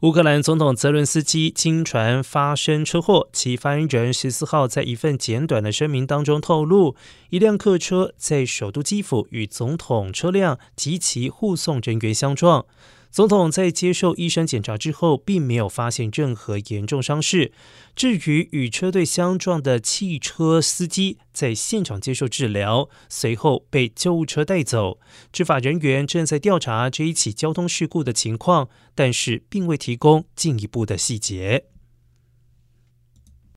乌克兰总统泽伦斯基经传发生车祸，其发言人十四号在一份简短的声明当中透露，一辆客车在首都基辅与总统车辆及其护送人员相撞。总统在接受医生检查之后，并没有发现任何严重伤势。至于与车队相撞的汽车司机，在现场接受治疗，随后被救护车带走。执法人员正在调查这一起交通事故的情况，但是并未提供进一步的细节。